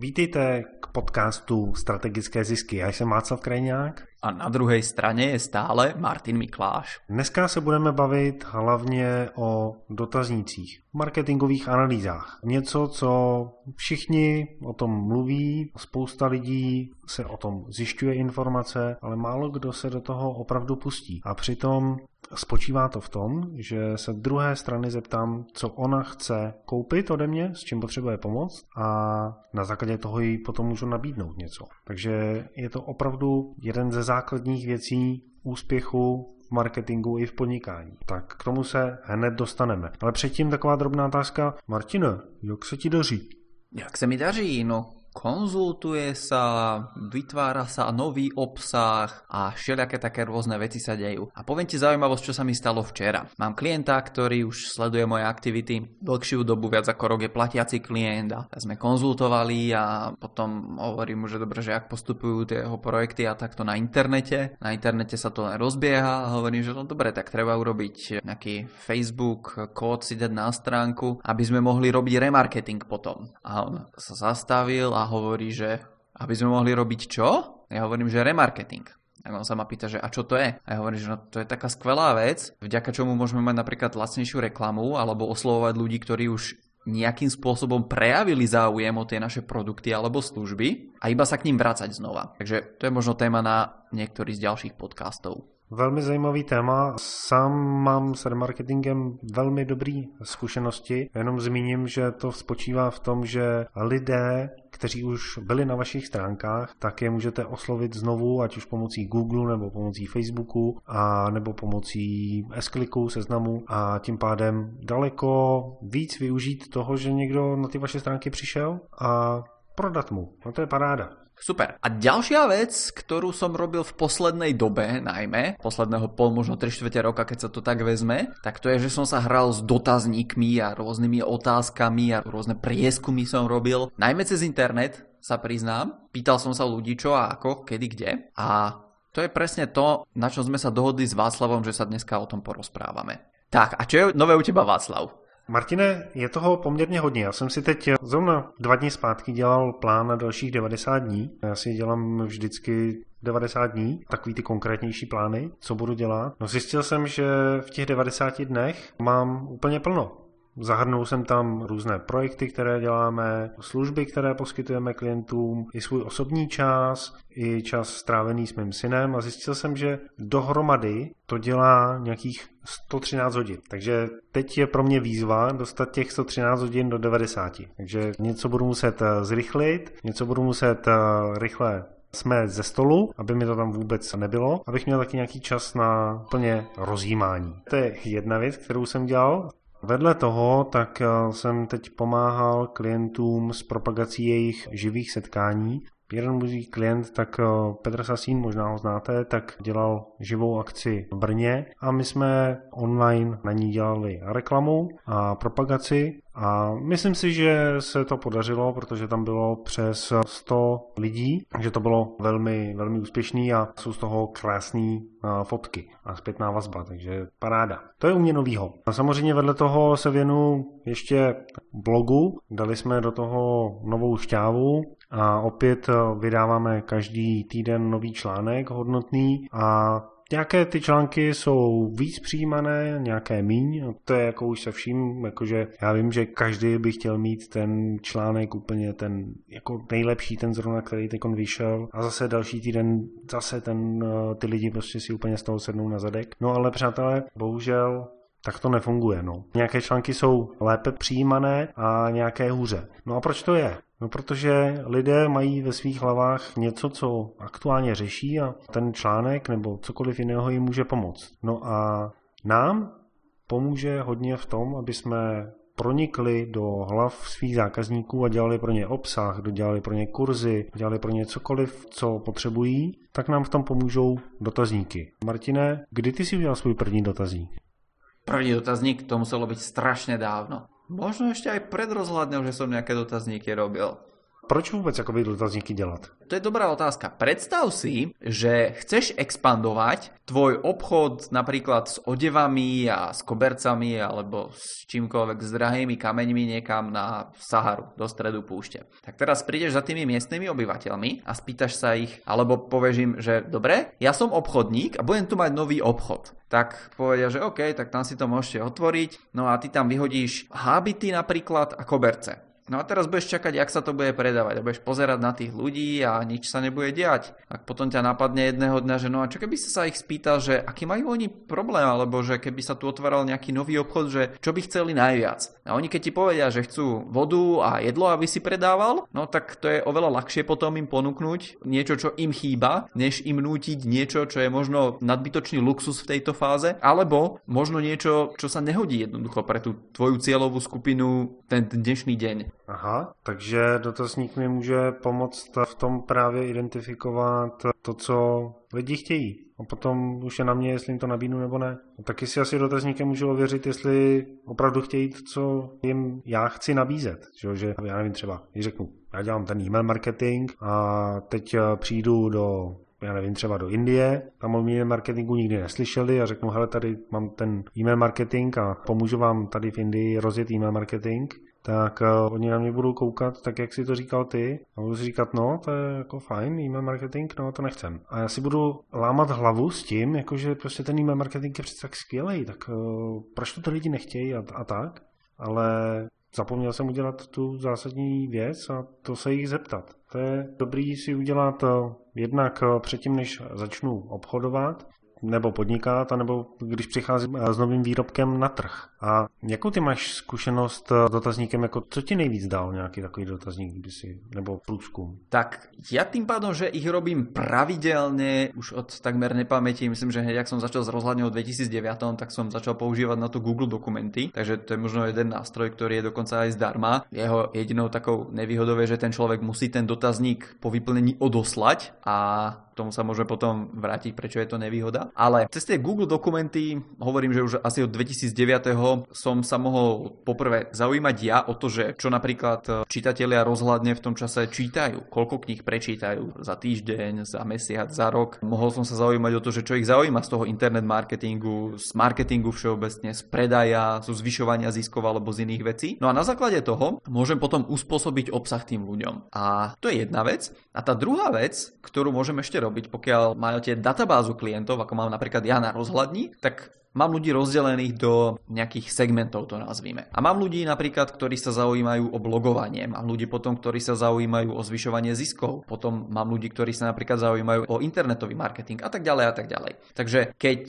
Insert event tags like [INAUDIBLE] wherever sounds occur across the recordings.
Vítejte k podcastu Strategické zisky. Já jsem Václav Krajňák. A na druhé straně je stále Martin Mikláš. Dneska se budeme bavit hlavně o dotaznících, marketingových analýzách. Něco, co všichni o tom mluví, spousta lidí se o tom zjišťuje informace, ale málo kdo se do toho opravdu pustí. A přitom Spočívá to v tom, že se druhé strany zeptám, co ona chce koupit ode mě, s čím potřebuje pomoc a na základě toho jí potom můžu nabídnout něco. Takže je to opravdu jeden ze základních věcí úspěchu v marketingu i v podnikání. Tak k tomu se hned dostaneme. Ale předtím taková drobná otázka. Martina, jak se ti daří? Jak se mi daří? No, konzultuje sa, vytvára sa nový obsah a všelijaké také rôzne veci sa dejú. A poviem ti zaujímavosť, čo sa mi stalo včera. Mám klienta, ktorý už sleduje moje aktivity dlhšiu dobu, viac ako rok je platiaci klient a sme konzultovali a potom hovorím mu, že dobre, že ak postupujú tie jeho projekty a takto na internete. Na internete sa to len rozbieha a hovorím, že no dobre, tak treba urobiť nejaký Facebook kód si dať na stránku, aby sme mohli robiť remarketing potom. A on sa zastavil a hovorí, že aby sme mohli robiť čo? Ja hovorím, že remarketing. A on sa ma pýta, že a čo to je? A ja hovorím, že no, to je taká skvelá vec, vďaka čomu môžeme mať napríklad lacnejšiu reklamu alebo oslovovať ľudí, ktorí už nejakým spôsobom prejavili záujem o tie naše produkty alebo služby a iba sa k ním vrácať znova. Takže to je možno téma na niektorý z ďalších podcastov. Velmi zajímavý téma. Sám mám s remarketingem velmi dobrý zkušenosti. Jenom zmíním, že to spočívá v tom, že lidé, kteří už byli na vašich stránkách, tak je můžete oslovit znovu, ať už pomocí Google nebo pomocí Facebooku a nebo pomocí s seznamu a tím pádem daleko víc využít toho, že někdo na ty vaše stránky přišel a prodat mu. No to je paráda. Super. A ďalšia vec, ktorú som robil v poslednej dobe, najmä, posledného pol, možno 3 čtvrte roka, keď sa to tak vezme, tak to je, že som sa hral s dotazníkmi a rôznymi otázkami a rôzne prieskumy som robil, najmä cez internet, sa priznám. Pýtal som sa ľudí, čo a ako, kedy, kde. A to je presne to, na čo sme sa dohodli s Václavom, že sa dneska o tom porozprávame. Tak, a čo je nové u teba, Václav? Martine, je toho poměrně hodně. Já jsem si teď zrovna dva dny zpátky dělal plán na dalších 90 dní. Já si dělám vždycky 90 dní, takový ty konkrétnější plány, co budu dělat. No zjistil jsem, že v těch 90 dnech mám úplně plno. Zahrnul jsem tam různé projekty, které děláme, služby, které poskytujeme klientům, i svůj osobní čas, i čas strávený s mým synem a zjistil jsem, že dohromady to dělá nějakých 113 hodin. Takže teď je pro mě výzva dostat těch 113 hodin do 90. Takže něco budu muset eh, zrychlit, něco budu muset eh, rychle jsme ze stolu, aby mi to tam vůbec nebylo, abych měl taky nějaký čas na plně rozjímání. To je jedna věc, kterou jsem dělal. Vedle toho tak eh, jsem teď pomáhal klientům s propagací jejich živých setkání. Jeden můj klient, tak eh, Petr Sasín, možná ho znáte, tak dělal živou akci v Brně a my jsme online na ní dělali reklamu a propagaci a myslím si, že se to podařilo, protože tam bylo přes 100 lidí, že to bylo velmi, velmi úspěšný a jsou z toho krásné fotky a zpětná vazba, takže paráda. To je u mě novýho. A samozřejmě vedle toho se věnu ještě blogu, dali jsme do toho novou šťávu a opět vydáváme každý týden nový článek hodnotný a Nějaké ty články jsou víc přijímané, nějaké míň, to je jako už se vším, jakože já vím, že každý by chtěl mít ten článek úplně ten jako nejlepší, ten zrovna, který teď vyšel a zase další týden zase ten, eh, ty lidi prostě si úplně z toho sednou na zadek. No ale přátelé, bohužel tak to nefunguje. No. Nějaké články jsou lépe přijímané a nějaké hůře. No a proč to je? No protože lidé mají ve svých hlavách něco, co aktuálně řeší a ten článek nebo cokoliv jiného jim může pomoct. No a nám pomůže hodně v tom, aby jsme pronikli do hlav svých zákazníků a dělali pro ně obsah, dělali pro ně kurzy, dělali pro ně cokoliv, co potřebují, tak nám v tom pomůžou dotazníky. Martine, kdy ty si udělal svůj první dotazník? První dotazník to muselo byť strašne dávno. Možno ešte aj pred rozhľadňou, že som nejaké dotazníky robil. Proč vůbec jakoby dotazníky dělat? To je dobrá otázka. Predstav si, že chceš expandovať tvoj obchod napríklad s odevami a s kobercami alebo s čímkoľvek s drahými kameňmi niekam na Saharu, do stredu púšte. Tak teraz prídeš za tými miestnymi obyvateľmi a spýtaš sa ich, alebo povieš im, že dobre, ja som obchodník a budem tu mať nový obchod tak povedia, že OK, tak tam si to môžete otvoriť. No a ty tam vyhodíš hábity napríklad a koberce. No a teraz budeš čakať, jak sa to bude predávať a budeš pozerať na tých ľudí a nič sa nebude diať. Tak potom ťa napadne jedného dňa, že no a čo keby si sa ich spýtal, že aký majú oni problém, alebo že keby sa tu otváral nejaký nový obchod, že čo by chceli najviac. A oni keď ti povedia, že chcú vodu a jedlo, aby si predával, no tak to je oveľa ľahšie potom im ponúknuť niečo, čo im chýba, než im nútiť niečo, čo je možno nadbytočný luxus v tejto fáze, alebo možno niečo, čo sa nehodí jednoducho pre tú tvoju cieľovú skupinu ten dnešný deň. Aha, takže dotazník mi může pomoct v tom právě identifikovat to, co lidi chtějí. A potom už je na mě, jestli jim to nabídnu nebo ne. A taky si asi dotazníkem můžu ověřit, jestli opravdu chtějí to, co jim já chci nabízet. Že, že já nevím třeba, když řeknu, já dělám ten e-mail marketing a teď eh, přijdu do já nevím, třeba do Indie, tam o e-mail marketingu nikdy neslyšeli a řeknu, hele, tady mám ten e-mail marketing a pomůžu vám tady v Indii rozjet e-mail marketing, tak uh, oni na mě budou koukat tak, jak si to říkal ty a budu si říkat, no, to je jako fajn, e-mail marketing, no, to nechcem. A já si budu lámat hlavu s tím, jakože prostě ten e-mail marketing je přece tak skvělý, tak uh, proč to ty lidi nechtějí a, a tak, ale zapomněl jsem udělat tu zásadní věc a to se jich zeptat. To je dobrý si udělat uh, jednak předtím, než začnu obchodovat, nebo podnikat, nebo když přicházím eh, s novým výrobkem na trh. A jakou ty máš zkušenost s dotazníkem, jako co ti nejvíc dal nějaký takový dotazník, si, nebo průzkum? Tak ja tým pádom, že ich robím pravidelne, už od takmer nepamäti, myslím, že hneď, ak som začal s rozhľadňou v 2009, tak som začal používať na to Google dokumenty, takže to je možno jeden nástroj, ktorý je dokonca aj zdarma. Jeho jedinou takou nevýhodou je, že ten človek musí ten dotazník po vyplnení odoslať a tomu sa môže potom vrátiť, prečo je to nevýhoda. Ale cez tie Google dokumenty, hovorím, že už asi od 2009. som sa mohol poprvé zaujímať ja o to, že čo napríklad čitatelia rozhľadne v tom čase čítajú, koľko kníh prečítajú za týždeň, za mesiac, za rok. Mohol som sa zaujímať o to, že čo ich zaujíma z toho internet marketingu, z marketingu všeobecne, z predaja, zo zvyšovania ziskov alebo z iných vecí. No a na základe toho môžem potom uspôsobiť obsah tým ľuďom. A to je jedna vec. A tá druhá vec, ktorú môžem ešte robiť, pokiaľ máte databázu klientov, ako mám napríklad ja na rozhľadni, tak mám ľudí rozdelených do nejakých segmentov, to nazvime. A mám ľudí napríklad, ktorí sa zaujímajú o blogovanie, mám ľudí potom, ktorí sa zaujímajú o zvyšovanie ziskov, potom mám ľudí, ktorí sa napríklad zaujímajú o internetový marketing a tak ďalej a tak ďalej. Takže keď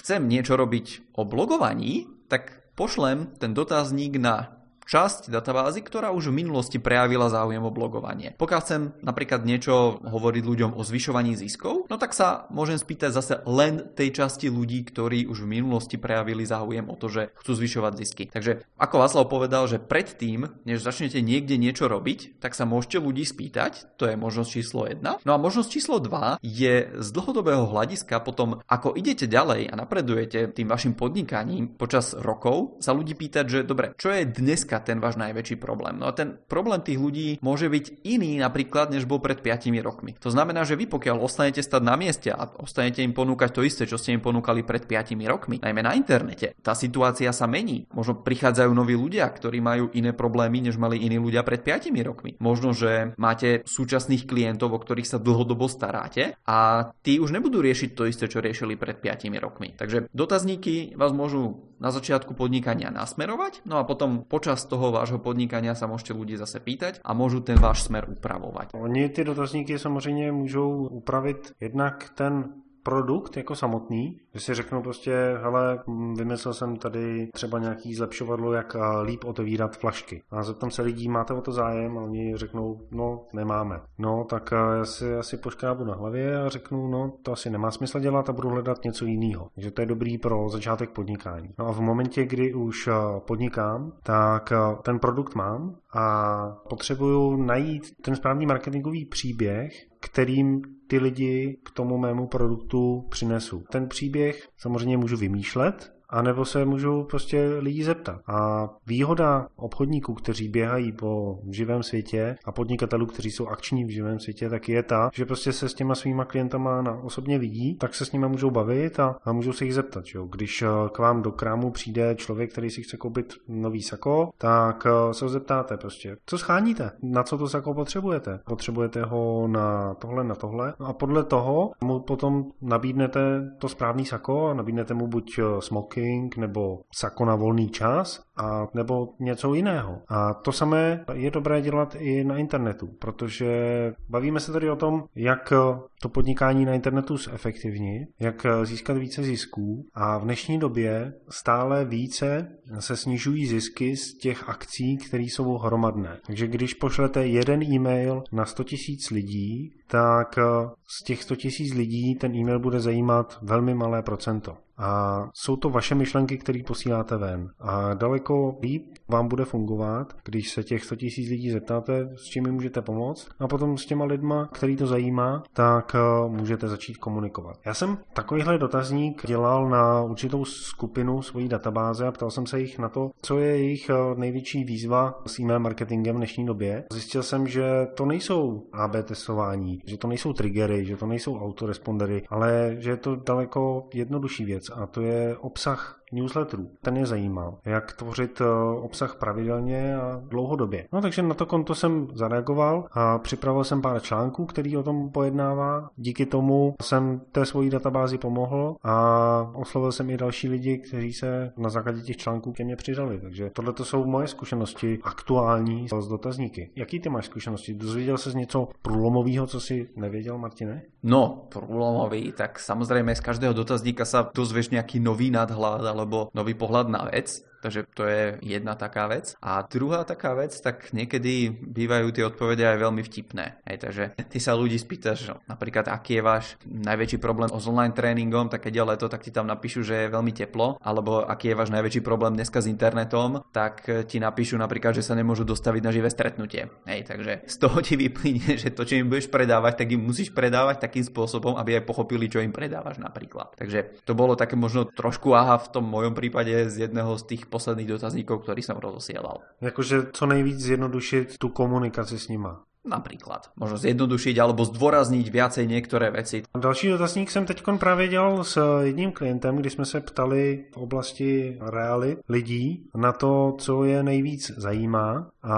chcem niečo robiť o blogovaní, tak pošlem ten dotazník na časť databázy, ktorá už v minulosti prejavila záujem o blogovanie. Pokiaľ chcem napríklad niečo hovoriť ľuďom o zvyšovaní ziskov, no tak sa môžem spýtať zase len tej časti ľudí, ktorí už v minulosti prejavili záujem o to, že chcú zvyšovať zisky. Takže ako Václav povedal, že predtým, než začnete niekde niečo robiť, tak sa môžete ľudí spýtať, to je možnosť číslo 1. No a možnosť číslo 2 je z dlhodobého hľadiska potom, ako idete ďalej a napredujete tým vašim podnikaním počas rokov, sa ľudí pýtať, že dobre, čo je dneska dneska ten váš najväčší problém. No a ten problém tých ľudí môže byť iný napríklad, než bol pred 5 rokmi. To znamená, že vy pokiaľ ostanete stať na mieste a ostanete im ponúkať to isté, čo ste im ponúkali pred 5 rokmi, najmä na internete, tá situácia sa mení. Možno prichádzajú noví ľudia, ktorí majú iné problémy, než mali iní ľudia pred 5 rokmi. Možno, že máte súčasných klientov, o ktorých sa dlhodobo staráte a tí už nebudú riešiť to isté, čo riešili pred 5 rokmi. Takže dotazníky vás môžu na začiatku podnikania nasmerovať, no a potom počas toho vášho podnikania sa môžete ľudí zase pýtať a môžu ten váš smer upravovať. Oni ty dotazníky samozřejmě můžou upravit jednak ten produkt jako samotný, že si řeknu prostě, hele, vymyslel jsem tady třeba nějaký zlepšovadlo, jak líp otevírat flašky. A zeptám se lidí, máte o to zájem? A oni řeknou, no, nemáme. No, tak já si asi poškrábu na hlavě a řeknu, no, to asi nemá smysl dělat a budu hledat něco jiného. Takže to je dobrý pro začátek podnikání. No a v momentě, kdy už podnikám, tak ten produkt mám a potřebuju najít ten správný marketingový příběh, kterým ty lidi k tomu mému produktu přinesu. Ten příběh samozřejmě můžu vymýšlet, anebo se můžou prostě lidi zeptat. A výhoda obchodníků, kteří běhají po živém světě a podnikatelů, kteří jsou akční v živém světě, tak je ta, že prostě se s těma svýma klientama na osobně vidí, tak se s nimi můžou bavit a, a můžou se jich zeptat. Že jo? Když eh, k vám do krámu přijde člověk, který si chce koupit nový sako, tak eh, se ho zeptáte prostě, co scháníte, na co to sako potřebujete. Potřebujete ho na tohle, na tohle. A podle toho mu potom nabídnete to správný sako a nabídnete mu buď eh, smoking nebo sako na volný čas a nebo něco jiného. A to samé je dobré dělat i na internetu, protože bavíme se tady o tom, jak to podnikání na internetu zefektivnit, jak získat více zisků a v dnešní době stále více se snižují zisky z těch akcí, které jsou hromadné. Takže když pošlete jeden e-mail na 100 000 lidí, tak z těch 100 000 lidí ten e-mail bude zajímat velmi malé procento. A jsou to vaše myšlenky, které posíláte ven. A daleko líp vám bude fungovat, když se těch 100 000 lidí zeptáte, s čím mi můžete pomoct. A potom s těma lidma, který to zajímá, tak eh, můžete začít komunikovat. Já jsem takovýhle dotazník dělal na určitou skupinu svojí databáze a ptal jsem se jich na to, co je jejich eh, největší výzva s e-mail marketingem v dnešní době. Zjistil jsem, že to nejsou AB testování, že to nejsou triggery, že to nejsou autorespondery, ale že je to daleko jednodušší věc a to je obsah newsletterů. Ten je zajímal, jak tvořit eh, obsah pravidelně a dlouhodobě. No takže na to konto jsem zareagoval a připravil jsem pár článků, který o tom pojednává. Díky tomu jsem té svojí databázi pomohl a oslovil jsem i další lidi, kteří se na základě těch článků ke mně přidali. Takže tohle to jsou moje zkušenosti aktuální s dotazníky. Jaký ty máš zkušenosti? Dozvěděl se z něco průlomového, co si nevěděl, Martine? No, průlomový, tak samozřejmě z každého dotazníka sa dozvieš nějaký nový nadhľad, ale alebo nový pohľad na vec. Takže to je jedna taká vec. A druhá taká vec, tak niekedy bývajú tie odpovede aj veľmi vtipné. Hej, takže ty sa ľudí spýtaš, no, napríklad, aký je váš najväčší problém s online tréningom, tak keď je leto, tak ti tam napíšu, že je veľmi teplo, alebo aký je váš najväčší problém dneska s internetom, tak ti napíšu napríklad, že sa nemôžu dostaviť na živé stretnutie. Hej, takže z toho ti vyplyne, že to, čo im budeš predávať, tak im musíš predávať takým spôsobom, aby aj pochopili, čo im predávaš napríklad. Takže to bolo také možno trošku aha v tom mojom prípade z jedného z tých posledných dotazníkov, ktorý som rozosielal. Jakože co nejvíc zjednodušiť tú komunikaci s nima. Například. Možno zjednodušiť alebo zdôrazniť viacej niektoré veci. Další dotazník jsem teď právě dělal s jedním klientem, kdy jsme se ptali v oblasti realit lidí na to, co je nejvíc zajímá a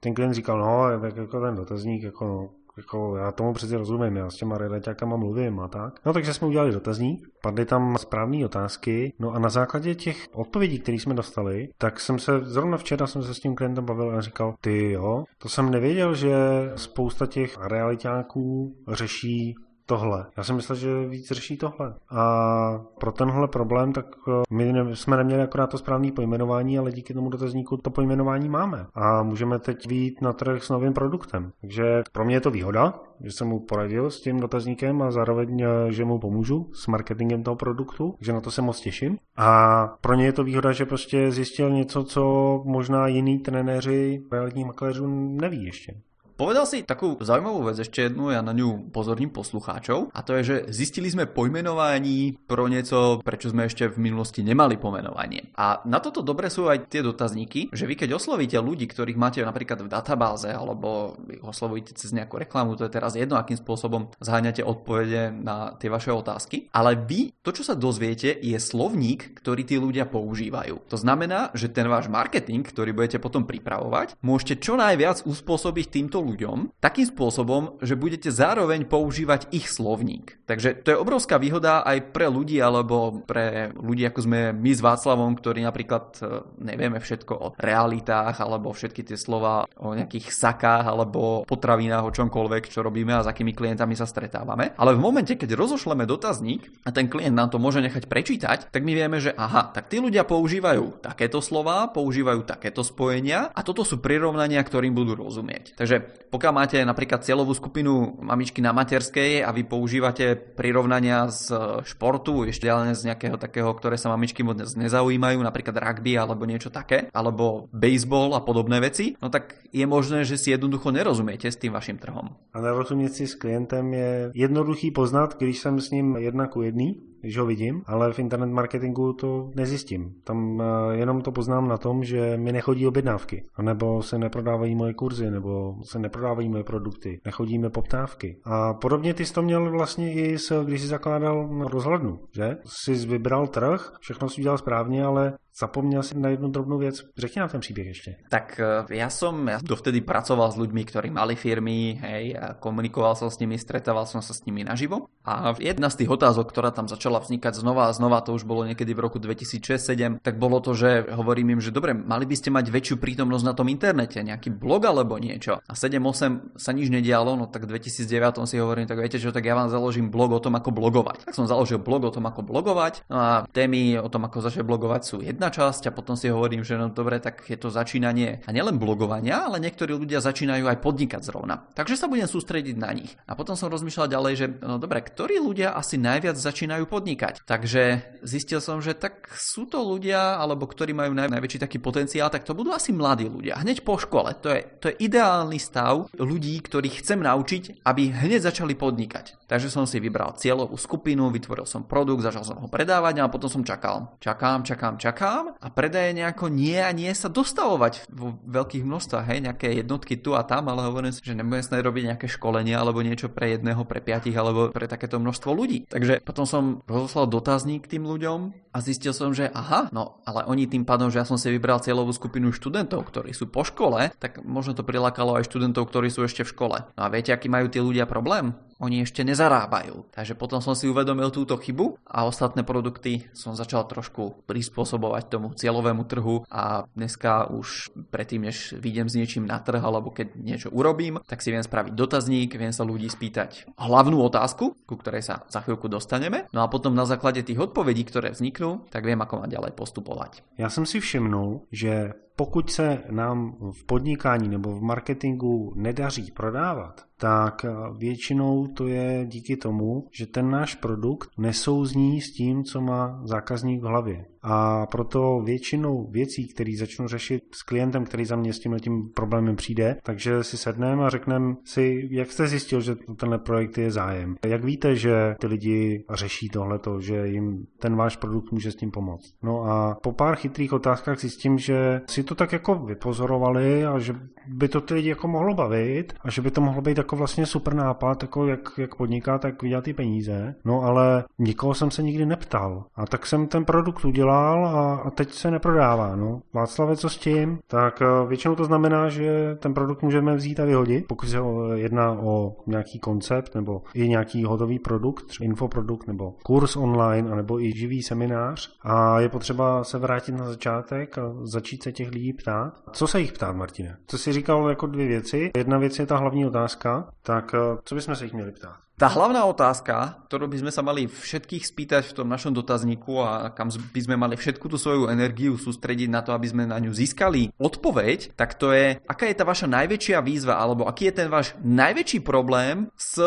ten klient říkal, no, jako ten dotazník, jako no, jako já tomu přeci rozumím, já s těma realitákama mluvím a tak. No takže jsme udělali dotazník, padly tam správné otázky, no a na základě těch odpovědí, které jsme dostali, tak jsem se, zrovna včera jsem se s tím klientem bavil a říkal, ty jo, to jsem nevěděl, že spousta těch realitáků řeší tohle. Já jsem myslel, že víc řeší tohle. A pro tenhle problém, tak eh, my ne, jsme neměli akorát to správné pojmenování, ale díky tomu dotazníku to pojmenování máme. A můžeme teď výjít na trh s novým produktem. Takže pro mě je to výhoda, že jsem mu poradil s tím dotazníkem a zároveň, eh, že mu pomůžu s marketingem toho produktu, že na to se moc těším. A pro ně je to výhoda, že prostě zjistil něco, co možná jiní trenéři realitních makléřů neví ještě. Povedal si takú zaujímavú vec, ešte jednu, ja na ňu pozorním poslucháčov, a to je, že zistili sme pojmenování pro niečo, prečo sme ešte v minulosti nemali pomenovanie. A na toto dobre sú aj tie dotazníky, že vy keď oslovíte ľudí, ktorých máte napríklad v databáze, alebo oslovíte cez nejakú reklamu, to je teraz jedno, akým spôsobom zháňate odpovede na tie vaše otázky, ale vy, to čo sa dozviete, je slovník, ktorý tí ľudia používajú. To znamená, že ten váš marketing, ktorý budete potom pripravovať, môžete čo najviac uspôsobiť týmto ľuďom takým spôsobom, že budete zároveň používať ich slovník. Takže to je obrovská výhoda aj pre ľudí alebo pre ľudí ako sme my s Václavom, ktorí napríklad e, nevieme všetko o realitách alebo všetky tie slova o nejakých sakách alebo potravinách, o čomkoľvek, čo robíme a s akými klientami sa stretávame. Ale v momente, keď rozošleme dotazník a ten klient nám to môže nechať prečítať, tak my vieme, že aha, tak tí ľudia používajú takéto slova, používajú takéto spojenia a toto sú prirovnania, ktorým budú rozumieť. Takže pokiaľ máte napríklad cieľovú skupinu mamičky na materskej a vy používate prirovnania z športu, ešte len z nejakého takého, ktoré sa mamičky moc nezaujímajú, napríklad rugby alebo niečo také, alebo baseball a podobné veci, no tak je možné, že si jednoducho nerozumiete s tým vašim trhom. A nerozumět si s klientem je jednoduchý poznat, když jsem s ním jedna ku jedný, když ho vidím, ale v internet marketingu to nezjistím. Tam eh, jenom to poznám na tom, že mi nechodí objednávky, nebo se neprodávají moje kurzy, nebo se neprodávají moje produkty, nechodíme poptávky. A podobně ty jsi to měl vlastně i s, když jsi zakládal rozhlednu, že? Jsi vybral trh, všechno si udělal správně, ale Zapomněl si na jednu drobnou věc. Řekni nám ten příběh ještě. Tak ja som ja dovtedy pracoval s ľuďmi, ktorí mali firmy, hej, a komunikoval som s nimi, stretával som sa s nimi naživo. A jedna z tých otázok, ktorá tam začala vznikať znova a znova, to už bolo niekedy v roku 2006-2007, tak bolo to, že hovorím im, že dobre, mali by ste mať väčšiu prítomnosť na tom internete, nejaký blog alebo niečo. A 7-8 sa nič nedialo, no tak v 2009 si hovorím, tak viete čo, tak ja vám založím blog o tom, ako blogovať. Tak som založil blog o tom, ako blogovať. No a témy o tom, ako začať blogovať sú jedna jedna časť a potom si hovorím, že no dobre, tak je to začínanie a nielen blogovania, ale niektorí ľudia začínajú aj podnikať zrovna. Takže sa budem sústrediť na nich. A potom som rozmýšľal ďalej, že no dobre, ktorí ľudia asi najviac začínajú podnikať. Takže zistil som, že tak sú to ľudia, alebo ktorí majú naj, najväčší taký potenciál, tak to budú asi mladí ľudia. Hneď po škole. To je, to je ideálny stav ľudí, ktorých chcem naučiť, aby hneď začali podnikať. Takže som si vybral cieľovú skupinu, vytvoril som produkt, začal som ho predávať a potom som čakal. Čakám, čakám, čakám tam a predaje nejako nie a nie sa dostavovať vo veľkých množstvách, hej, nejaké jednotky tu a tam, ale hovorím si, že nebudem snad robiť nejaké školenie alebo niečo pre jedného, pre piatich alebo pre takéto množstvo ľudí. Takže potom som rozoslal dotazník tým ľuďom a zistil som, že aha, no ale oni tým pádom, že ja som si vybral cieľovú skupinu študentov, ktorí sú po škole, tak možno to prilákalo aj študentov, ktorí sú ešte v škole. No a viete, aký majú tí ľudia problém? Oni ešte nezarábajú. Takže potom som si uvedomil túto chybu a ostatné produkty som začal trošku prispôsobovať tomu cieľovému trhu a dneska už predtým, než vidím s niečím na trh alebo keď niečo urobím, tak si viem spraviť dotazník, viem sa ľudí spýtať hlavnú otázku, ku ktorej sa za chvíľku dostaneme. No a potom na základe tých odpovedí, ktoré vzniknú, tak viem, ako ma ďalej postupovať. Ja som si všimnul, že pokud se nám v podnikání nebo v marketingu nedaří prodávat, tak většinou to je díky tomu, že ten náš produkt nesouzní s tím, co má zákazník v hlavě. A proto většinou věcí, které začnu řešit s klientem, který za mě s tím tím problémem přijde, takže si sedneme a řekneme si, jak jste zjistil, že tenhle projekt je zájem. Jak víte, že ty lidi řeší tohleto, že jim ten váš produkt může s tím pomoct. No a po pár chytrých otázkách zjistím, že si to tak jako vypozorovali a že by to ty lidi jako mohlo bavit a že by to mohlo být jako vlastně super nápad, jako jak, jak podnikat, tak vydělat ty peníze. No ale nikoho jsem se nikdy neptal. A tak jsem ten produkt udělal a, a teď se neprodává. No. Václave, co s tím? Tak eh, většinou to znamená, že ten produkt můžeme vzít a vyhodit, pokud se jedná o nějaký koncept nebo i nějaký hotový produkt, třeba infoprodukt nebo kurz online, nebo i živý seminář. A je potřeba se vrátit na začátek a začít se těch lidí ptát. Co se jich ptát, Martine? Co si říkal jako dvě věci. Jedna věc je ta hlavní otázka, tak eh, co bychom se jich měli ptát? Tá hlavná otázka, ktorú by sme sa mali všetkých spýtať v tom našom dotazníku a kam by sme mali všetku tú svoju energiu sústrediť na to, aby sme na ňu získali odpoveď, tak to je, aká je tá vaša najväčšia výzva, alebo aký je ten váš najväčší problém s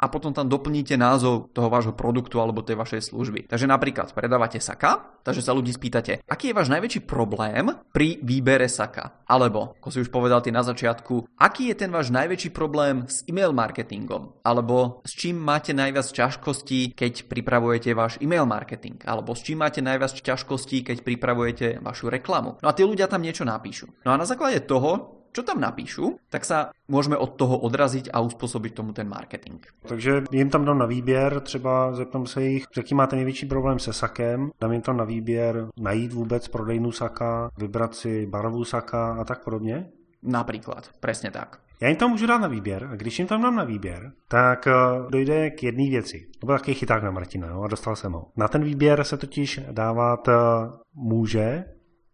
a potom tam doplníte názov toho vášho produktu alebo tej vašej služby. Takže napríklad predávate saka, takže sa ľudí spýtate, aký je váš najväčší problém pri výbere saka? Alebo, ako si už povedal ty na začiatku, aký je ten váš najväčší problém s e-mail marketingom? Alebo s čím máte najviac ťažkostí, keď pripravujete váš e-mail marketing? Alebo s čím máte najviac ťažkostí, keď pripravujete vašu reklamu? No a tí ľudia tam niečo napíšu. No a na základe toho čo tam napíšu, tak sa môžeme od toho odraziť a uspôsobiť tomu ten marketing. Takže jim tam dám na výběr, třeba zeptám se jich, jaký máte největší problém se sakem, dám jim tam na výběr najít vůbec prodejnu saka, vybrat si barvu saka a tak podobně? Napríklad, presne tak. Já jim tam můžu dát na výběr a když jim tam dám na výběr, tak eh, dojde k jedné věci. To byl takový chyták na Martina jo, a dostal jsem ho. Na ten výběr se totiž dávat eh, může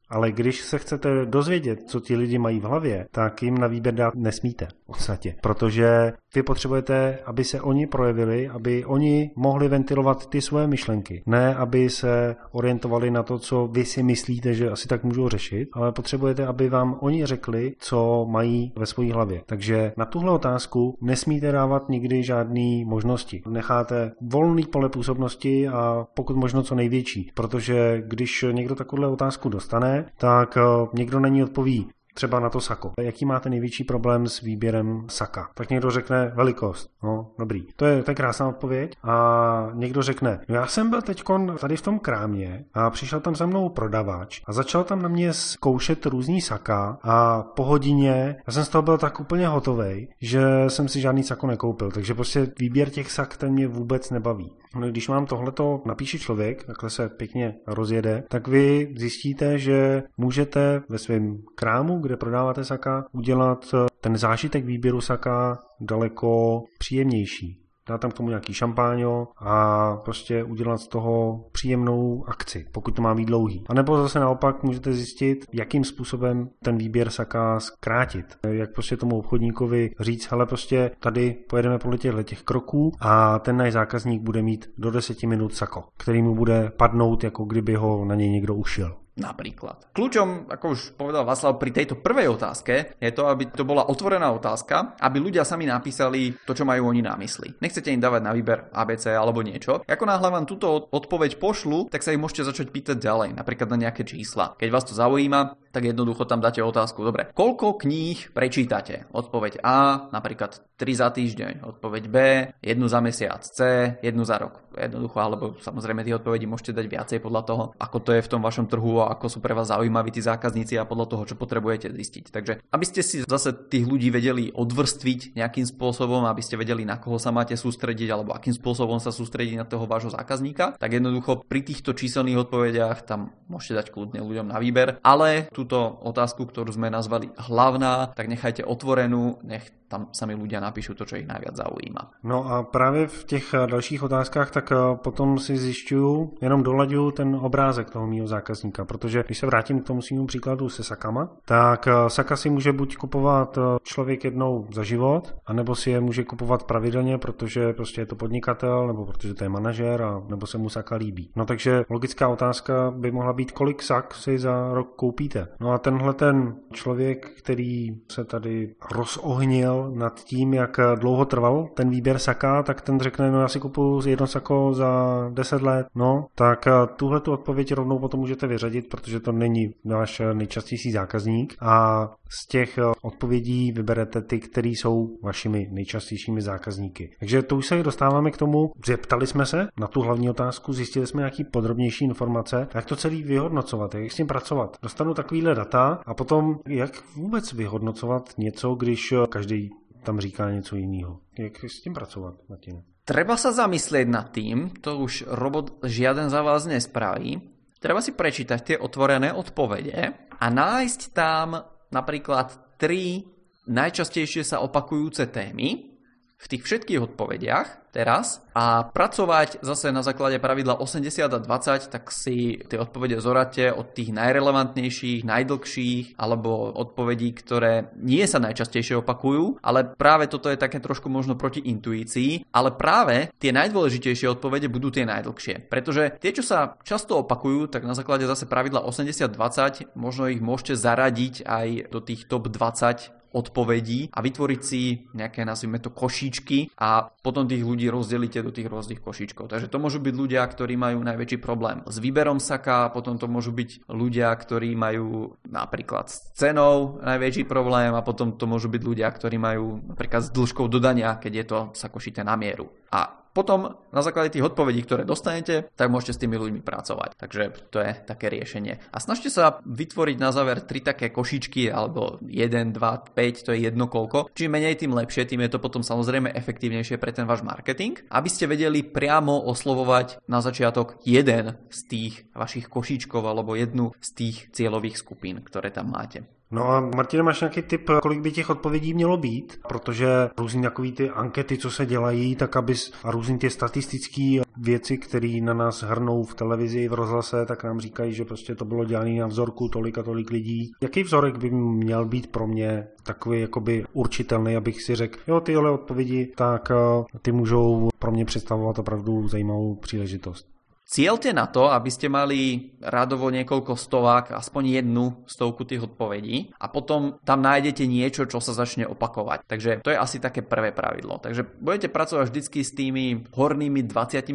ale když se chcete dozvědět, co ti lidi mají v hlavě, tak jim na výběr dát nesmíte v podstatě. Protože vy potřebujete, aby se oni projevili, aby oni mohli ventilovat ty svoje myšlenky. Ne, aby se orientovali na to, co vy si myslíte, že asi tak můžou řešit, ale potřebujete, aby vám oni řekli, co mají ve své hlavě. Takže na tuhle otázku nesmíte dávat nikdy žádné možnosti. Necháte volný pole působnosti a pokud možno co největší, protože když někdo takovouhle otázku dostane, tak eh, někdo na ní odpoví třeba na to sako. Jaký máte největší problém s výběrem saka? Tak někdo řekne velikost. No, dobrý. To je, to je krásná odpověď. A někdo řekne, no já jsem byl teď tady v tom krámě a přišel tam za mnou prodavač a začal tam na mě zkoušet různý saka a po hodině já jsem z toho byl tak úplně hotový, že jsem si žádný sako nekoupil. Takže prostě výběr těch sak ten mě vůbec nebaví. No, když vám tohleto napíše člověk, takhle se pěkně rozjede, tak vy zjistíte, že můžete ve svém krámu, kde prodáváte saka, udělat ten zážitek výběru saka daleko příjemnější dát tam k tomu nějaký šampáňo a prostě udělat z toho příjemnou akci, pokud to má být dlouhý. A nebo zase naopak můžete zjistit, jakým způsobem ten výběr saka zkrátit. Jak prostě tomu obchodníkovi říct, hele prostě tady pojedeme podle těchto těch kroků a ten náš zákazník bude mít do 10 minut sako, který mu bude padnout, jako kdyby ho na něj někdo ušil. Napríklad. Kľúčom, ako už povedal Václav, pri tejto prvej otázke je to, aby to bola otvorená otázka, aby ľudia sami napísali to, čo majú oni na mysli. Nechcete im dávať na výber ABC alebo niečo. Ako náhle vám túto odpoveď pošlu, tak sa ich môžete začať pýtať ďalej, napríklad na nejaké čísla. Keď vás to zaujíma, tak jednoducho tam dáte otázku. Dobre, koľko kníh prečítate? Odpoveď A, napríklad 3 za týždeň. Odpoveď B, jednu za mesiac. C, jednu za rok. Jednoducho, alebo samozrejme tie odpovedi môžete dať viacej podľa toho, ako to je v tom vašom trhu ako sú pre vás zaujímaví tí zákazníci a podľa toho, čo potrebujete zistiť. Takže aby ste si zase tých ľudí vedeli odvrstviť nejakým spôsobom, aby ste vedeli, na koho sa máte sústrediť alebo akým spôsobom sa sústrediť na toho vášho zákazníka, tak jednoducho pri týchto číselných odpovediach tam môžete dať kľudne ľuďom na výber. Ale túto otázku, ktorú sme nazvali hlavná, tak nechajte otvorenú, nech tam sami ľudia napíšu to, čo ich najviac zaujíma. No a právě v těch dalších otázkách tak eh, potom si zjišťuju, jenom dolaďuju ten obrázek toho mýho zákazníka, protože když se vrátím k tomu svým příkladu se sakama, tak eh, saka si může buď kupovat eh, člověk jednou za život, anebo si je může kupovat pravidelně, protože prostě je to podnikatel, nebo protože to je manažer, a nebo se mu saka líbí. No takže logická otázka by mohla být, kolik sak si za rok koupíte. No a tenhle ten člověk, který se tady rozohnil nad tím, jak dlouho trval ten výběr saka, tak ten řekne, no já si kupuju jedno sako za 10 let. No, tak tuhle tu odpověď rovnou potom můžete vyřadit, protože to není náš nejčastější zákazník a z těch odpovědí vyberete ty, které jsou vašimi nejčastějšími zákazníky. Takže to už se dostáváme k tomu, že ptali jsme se na tu hlavní otázku, zjistili jsme nějaký podrobnější informace, jak to celý vyhodnocovat, jak s tím pracovat. Dostanu takovýhle data a potom jak vůbec vyhodnocovat něco, když každý tam říká něco jiného. Jak s tím pracovat, Martin? Treba sa zamyslieť nad tým, to už robot žiaden za vás nespraví, Treba si prečítať tie otvorené odpovede a nájsť tam napríklad tri najčastejšie sa opakujúce témy v tých všetkých odpovediach teraz a pracovať zase na základe pravidla 80 a 20, tak si tie odpovede zorate od tých najrelevantnejších, najdlhších alebo odpovedí, ktoré nie sa najčastejšie opakujú, ale práve toto je také trošku možno proti intuícii, ale práve tie najdôležitejšie odpovede budú tie najdlhšie. Pretože tie, čo sa často opakujú, tak na základe zase pravidla 80-20 možno ich môžete zaradiť aj do tých top 20 odpovedí a vytvoriť si nejaké, nazvime to, košíčky a potom tých ľudí rozdelíte do tých rôznych košíčkov. Takže to môžu byť ľudia, ktorí majú najväčší problém s výberom saka, potom to môžu byť ľudia, ktorí majú napríklad s cenou najväčší problém a potom to môžu byť ľudia, ktorí majú napríklad s dĺžkou dodania, keď je to sakošité na mieru. A potom na základe tých odpovedí, ktoré dostanete, tak môžete s tými ľuďmi pracovať. Takže to je také riešenie. A snažte sa vytvoriť na záver tri také košičky, alebo 1, 2, 5, to je jedno koľko. Čím menej, tým lepšie, tým je to potom samozrejme efektívnejšie pre ten váš marketing, aby ste vedeli priamo oslovovať na začiatok jeden z tých vašich košíčkov alebo jednu z tých cieľových skupín, ktoré tam máte. No a Martina, máš nějaký tip, kolik by těch odpovědí mělo být? Protože různý takový ty ankety, co se dělají, tak aby a různý ty statistické věci, které na nás hrnou v televizi v rozhlase, tak nám říkají, že prostě to bylo dělané na vzorku tolik a tolik lidí. Jaký vzorek by měl být pro mě takový jakoby určitelný, abych si řekl, jo, tyhle odpovědi, tak eh, ty můžou pro mě představovat opravdu zajímavou příležitost. Cieľte na to, aby ste mali radovo niekoľko stovák, aspoň jednu stovku tých odpovedí a potom tam nájdete niečo, čo sa začne opakovať. Takže to je asi také prvé pravidlo. Takže budete pracovať vždycky s tými hornými 20%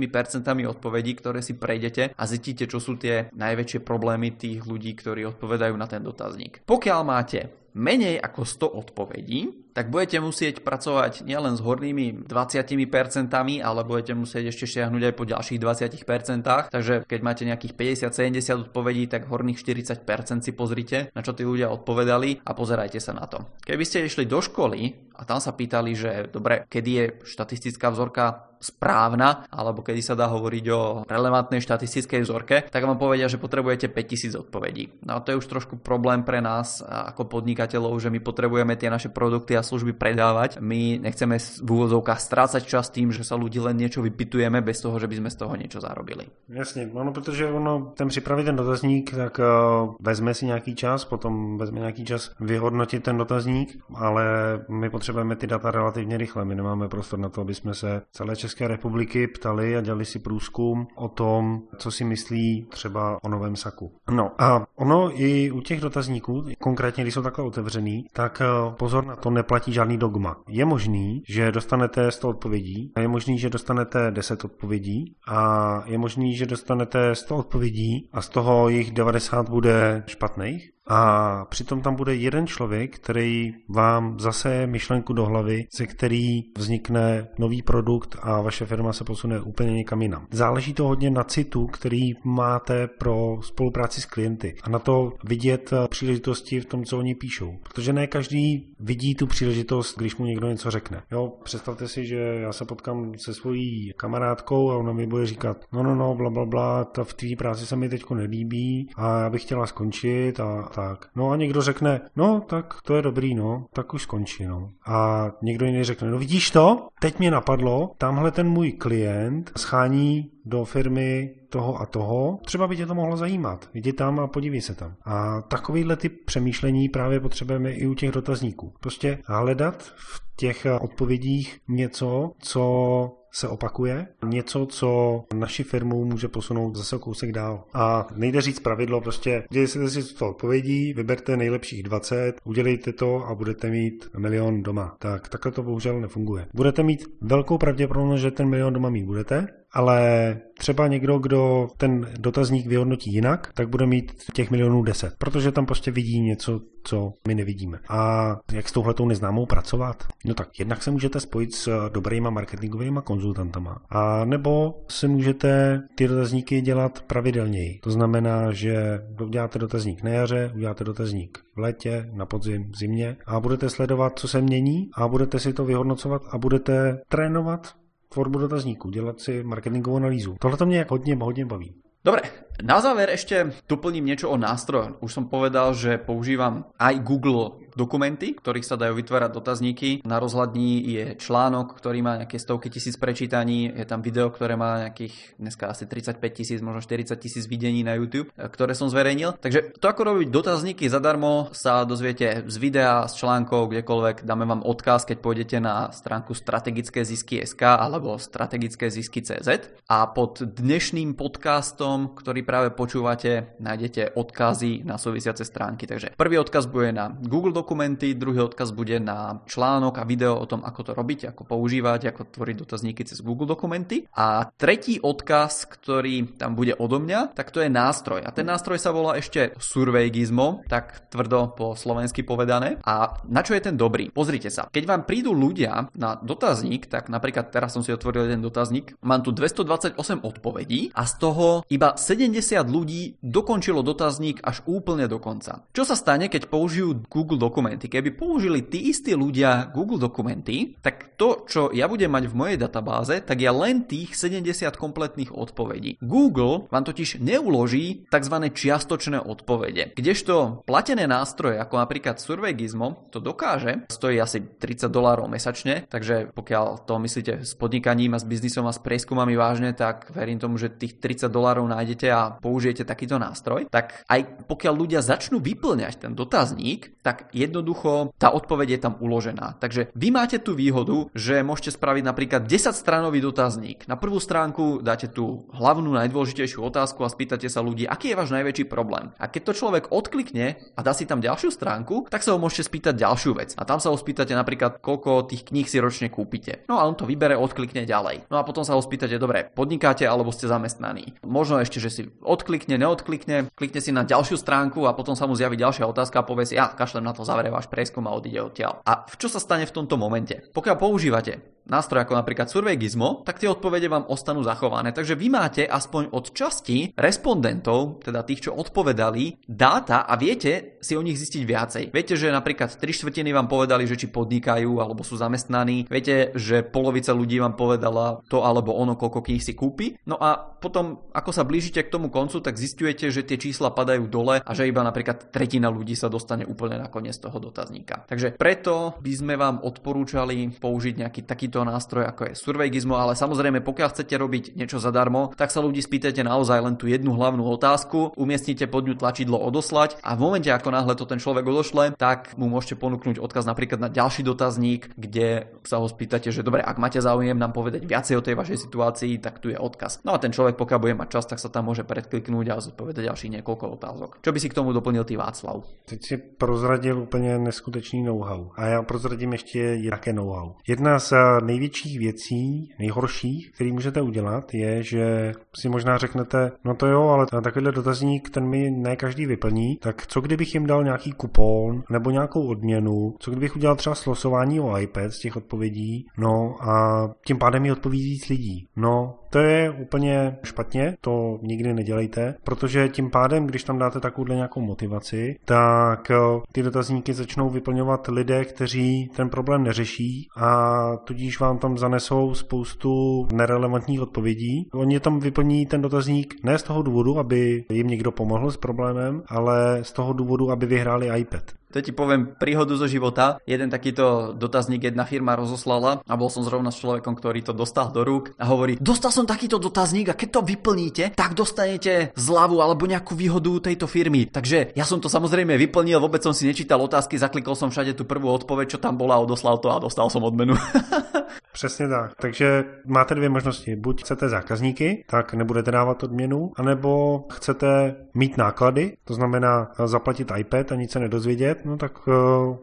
odpovedí, ktoré si prejdete a zistíte, čo sú tie najväčšie problémy tých ľudí, ktorí odpovedajú na ten dotazník. Pokiaľ máte menej ako 100 odpovedí, tak budete musieť pracovať nielen s hornými 20%, ale budete musieť ešte šiahnuť aj po ďalších 20%. Takže keď máte nejakých 50-70 odpovedí, tak horných 40% si pozrite, na čo tí ľudia odpovedali a pozerajte sa na to. Keby ste išli do školy a tam sa pýtali, že dobre, kedy je štatistická vzorka správna, alebo kedy sa dá hovoriť o relevantnej štatistickej vzorke, tak vám povedia, že potrebujete 5000 odpovedí. No a to je už trošku problém pre nás ako podnikateľov, že my potrebujeme tie naše produkty a služby predávať. My nechceme v úvodzovkách strácať čas tým, že sa ľudí len niečo vypitujeme bez toho, že by sme z toho niečo zarobili. Jasně, ono, protože ono, ten připravit ten dotazník, tak uh, vezme si nějaký čas, potom vezme nějaký čas vyhodnotit ten dotazník, ale my potřebujeme ty data relativně rychle. My nemáme prostor na to, aby jsme se celé České České republiky ptali a dělali si průzkum o tom, co si myslí třeba o novém saku. No a ono i u těch dotazníků, konkrétně když jsou takhle otevřený, tak eh, pozor na to, neplatí žádný dogma. Je možný, že dostanete 100 odpovědí, a je možný, že dostanete 10 odpovědí a je možný, že dostanete 100 odpovědí a z toho jich 90 bude špatných a přitom tam bude jeden člověk, který vám zase myšlenku do hlavy, ze který vznikne nový produkt a vaše firma se posune úplně někam jinam. Záleží to hodně na citu, který máte pro spolupráci s klienty a na to vidět příležitosti v tom, co oni píšou. Protože ne každý vidí tu příležitost, když mu někdo něco řekne. Jo, představte si, že já se potkám se svojí kamarádkou a ona mi bude říkat, no, no, no, bla, bla, bla, ta v té práci se mi teď nelíbí a já bych chtěla skončit a tak. No a někdo řekne, no tak to je dobrý, no, tak už skončí, no. A někdo jiný řekne, no vidíš to, teď mě napadlo, tamhle ten můj klient schání do firmy toho a toho, třeba by tě to mohlo zajímat. Jdi tam a podívej se tam. A takovýhle typ přemýšlení právě potřebujeme i u těch dotazníků. Prostě hledat v těch odpovědích něco, co se opakuje, něco, co naši firmu může posunout zase kousek dál. A nejde říct pravidlo, prostě dějte si to odpovědí, vyberte nejlepších 20, udělejte to a budete mít milion doma. Tak takhle to bohužel nefunguje. Budete mít velkou pravděpodobnost, že ten milion doma mít budete, ale třeba někdo, kdo ten dotazník vyhodnotí jinak, tak bude mít těch milionů 10, protože tam prostě vidí něco, co my nevidíme. A jak s touhletou neznámou pracovat? No tak jednak se můžete spojit s dobrýma marketingovými konzultantama, a nebo si můžete ty dotazníky dělat pravidelněji. To znamená, že uděláte dotazník na jaře, uděláte dotazník v létě, na podzim, v zimě a budete sledovat, co se mění a budete si to vyhodnocovat a budete trénovat tvorbu dotazníku, dělat si marketingovou analýzu. Tohle to mě hodně, hodně baví. Dobre, na záver ešte doplním niečo o nástrojoch. Už som povedal, že používam aj Google dokumenty, ktorých sa dajú vytvárať dotazníky. Na rozhľadní je článok, ktorý má nejaké stovky tisíc prečítaní, je tam video, ktoré má nejakých dneska asi 35 tisíc, možno 40 tisíc videní na YouTube, ktoré som zverejnil. Takže to, ako robiť dotazníky zadarmo, sa dozviete z videa, z článkov, kdekoľvek. Dáme vám odkaz, keď pôjdete na stránku strategické zisky.sk alebo strategické zisky.cz a pod dnešným podcastom, ktorý práve počúvate, nájdete odkazy na súvisiace stránky. Takže prvý odkaz bude na Google dokumenty, druhý odkaz bude na článok a video o tom, ako to robiť, ako používať, ako tvoriť dotazníky cez Google dokumenty. A tretí odkaz, ktorý tam bude odo mňa, tak to je nástroj. A ten nástroj sa volá ešte Survey Gizmo, tak tvrdo po slovensky povedané. A na čo je ten dobrý? Pozrite sa. Keď vám prídu ľudia na dotazník, tak napríklad teraz som si otvoril jeden dotazník, mám tu 228 odpovedí a z toho iba 70 ľudí dokončilo dotazník až úplne do konca. Čo sa stane, keď použijú Google dokumenty. Keby použili tí istí ľudia Google dokumenty, tak to, čo ja budem mať v mojej databáze, tak je len tých 70 kompletných odpovedí. Google vám totiž neuloží tzv. čiastočné odpovede. Kdežto platené nástroje, ako napríklad Survey Gizmo, to dokáže, stojí asi 30 dolárov mesačne, takže pokiaľ to myslíte s podnikaním a s biznisom a s prieskumami vážne, tak verím tomu, že tých 30 dolárov nájdete a použijete takýto nástroj, tak aj pokiaľ ľudia začnú vyplňať ten dotazník, tak jednoducho tá odpoveď je tam uložená. Takže vy máte tú výhodu, že môžete spraviť napríklad 10 stranový dotazník. Na prvú stránku dáte tú hlavnú najdôležitejšiu otázku a spýtate sa ľudí, aký je váš najväčší problém. A keď to človek odklikne a dá si tam ďalšiu stránku, tak sa ho môžete spýtať ďalšiu vec. A tam sa ho spýtate napríklad, koľko tých kníh si ročne kúpite. No a on to vybere, odklikne ďalej. No a potom sa ho spýtate, dobre, podnikáte alebo ste zamestnaní. Možno ešte, že si odklikne, neodklikne, klikne si na ďalšiu stránku a potom sa mu zjaví ďalšia otázka a povie si, ja kašlem na to, zavere váš preskum a odíde odtiaľ. A čo sa stane v tomto momente? Pokiaľ používate nástroj ako napríklad Survey Gizmo, tak tie odpovede vám ostanú zachované. Takže vy máte aspoň od časti respondentov, teda tých, čo odpovedali, dáta a viete si o nich zistiť viacej. Viete, že napríklad 3 štvrtiny vám povedali, že či podnikajú alebo sú zamestnaní. Viete, že polovica ľudí vám povedala to alebo ono, koľko kníh si kúpi. No a potom, ako sa blížite k tomu koncu, tak zistujete, že tie čísla padajú dole a že iba napríklad tretina ľudí sa dostane úplne nakoniec toho dotazníka. Takže preto by sme vám odporúčali použiť nejaký taký takýto nástroj, ako je Surveygizmo, ale samozrejme, pokiaľ chcete robiť niečo zadarmo, tak sa ľudí spýtajte naozaj len tú jednu hlavnú otázku, umiestnite pod ňu tlačidlo odoslať a v momente, ako náhle to ten človek odošle, tak mu môžete ponúknuť odkaz napríklad na ďalší dotazník, kde sa ho spýtate, že dobre, ak máte záujem nám povedať viacej o tej vašej situácii, tak tu je odkaz. No a ten človek, pokiaľ bude mať čas, tak sa tam môže predkliknúť a zodpovedať ďalších niekoľko otázok. Čo by si k tomu doplnil ty Václav? Teď si prozradil úplně neskutečný know-how. A já prozradím ještě jaké know-how. Jedna z největších věcí, nejhorších, který můžete udělat, je, že si možná řeknete, no to jo, ale takovýhle dotazník, ten mi ne každý vyplní, tak co kdybych jim dal nějaký kupon nebo nějakou odměnu, co kdybych udělal třeba slosování o iPad z těch odpovědí, no a tím pádem mi odpoví víc lidí. No, to je úplně špatně, to nikdy nedělejte, protože tím pádem, když tam dáte takovouhle nějakou motivaci, tak eh, ty dotazníky začnou vyplňovat lidé, kteří ten problém neřeší a tudíž vám tam zanesou spoustu nerelevantních odpovědí. Oni tam vyplní ten dotazník ne z toho důvodu, aby jim někdo pomohl s problémem, ale z toho důvodu, aby vyhráli iPad. To ti poviem príhodu zo života. Jeden takýto dotazník jedna firma rozoslala a bol som zrovna s človekom, ktorý to dostal do rúk a hovorí, dostal som takýto dotazník a keď to vyplníte, tak dostanete zľavu alebo nejakú výhodu tejto firmy. Takže ja som to samozrejme vyplnil, vôbec som si nečítal otázky, zaklikol som všade tú prvú odpoveď, čo tam bola, odoslal to a dostal som odmenu. [LAUGHS] Přesně tak. Takže máte dvě možnosti. Buď chcete zákazníky, tak nebudete dávat odměnu, anebo chcete mít náklady, to znamená zaplatit iPad a nic se nedozvědět, no tak uh,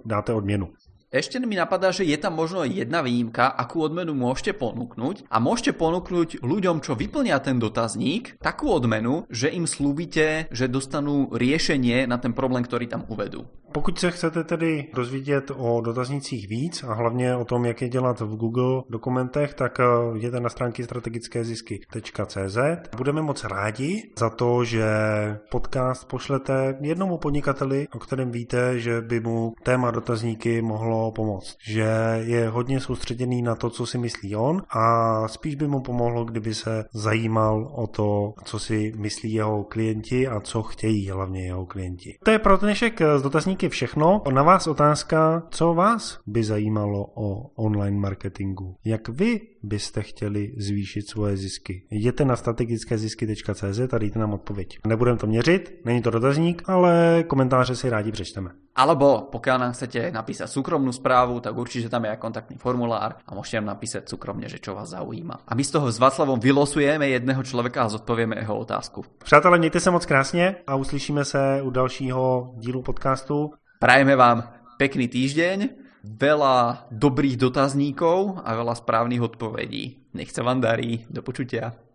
dáte odměnu. Ešte mi napadá, že je tam možno jedna výjimka, akú odmenu môžete ponúknuť a môžete ponúknuť ľuďom, čo vyplnia ten dotazník, takú odmenu, že im slúbite, že dostanú riešenie na ten problém, ktorý tam uvedú. Pokud se chcete tedy dozvědět o dotaznicích víc a hlavně o tom, jak je dělat v Google dokumentech, tak eh, jděte na stránky strategického.cz. Budeme moc rádi za to, že podcast pošlete jednomu podnikateli, o kterém víte, že by mu téma dotazníky mohlo pomoct. Že je hodně soustředěný na to, co si myslí on a spíš by mu pomohlo, kdyby se zajímal o to, co si myslí jeho klienti a co chtějí hlavně jeho klienti. To je pro dnešek z dotazníky je všechno. Na vás otázka, co vás by zajímalo o online marketingu. Jak vy byste chtěli zvýšit svoje zisky? Jděte na strategickézisky.cz a dejte nám odpověď. Nebudeme to měřit, není to dotazník, ale komentáře si rádi přečteme. Alebo pokiaľ nám chcete napísať súkromnú správu, tak určite tam je aj kontaktný formulár a môžete nám napísať súkromne, že čo vás zaujíma. A my z toho s Václavom vylosujeme jedného človeka a zodpovieme jeho otázku. Přátelé, mějte se moc krásně a uslyšíme se u dalšího dílu podcastu. Prajeme vám pekný týždeň, veľa dobrých dotazníkov a veľa správnych odpovedí. Nech sa vám darí. Do počutia.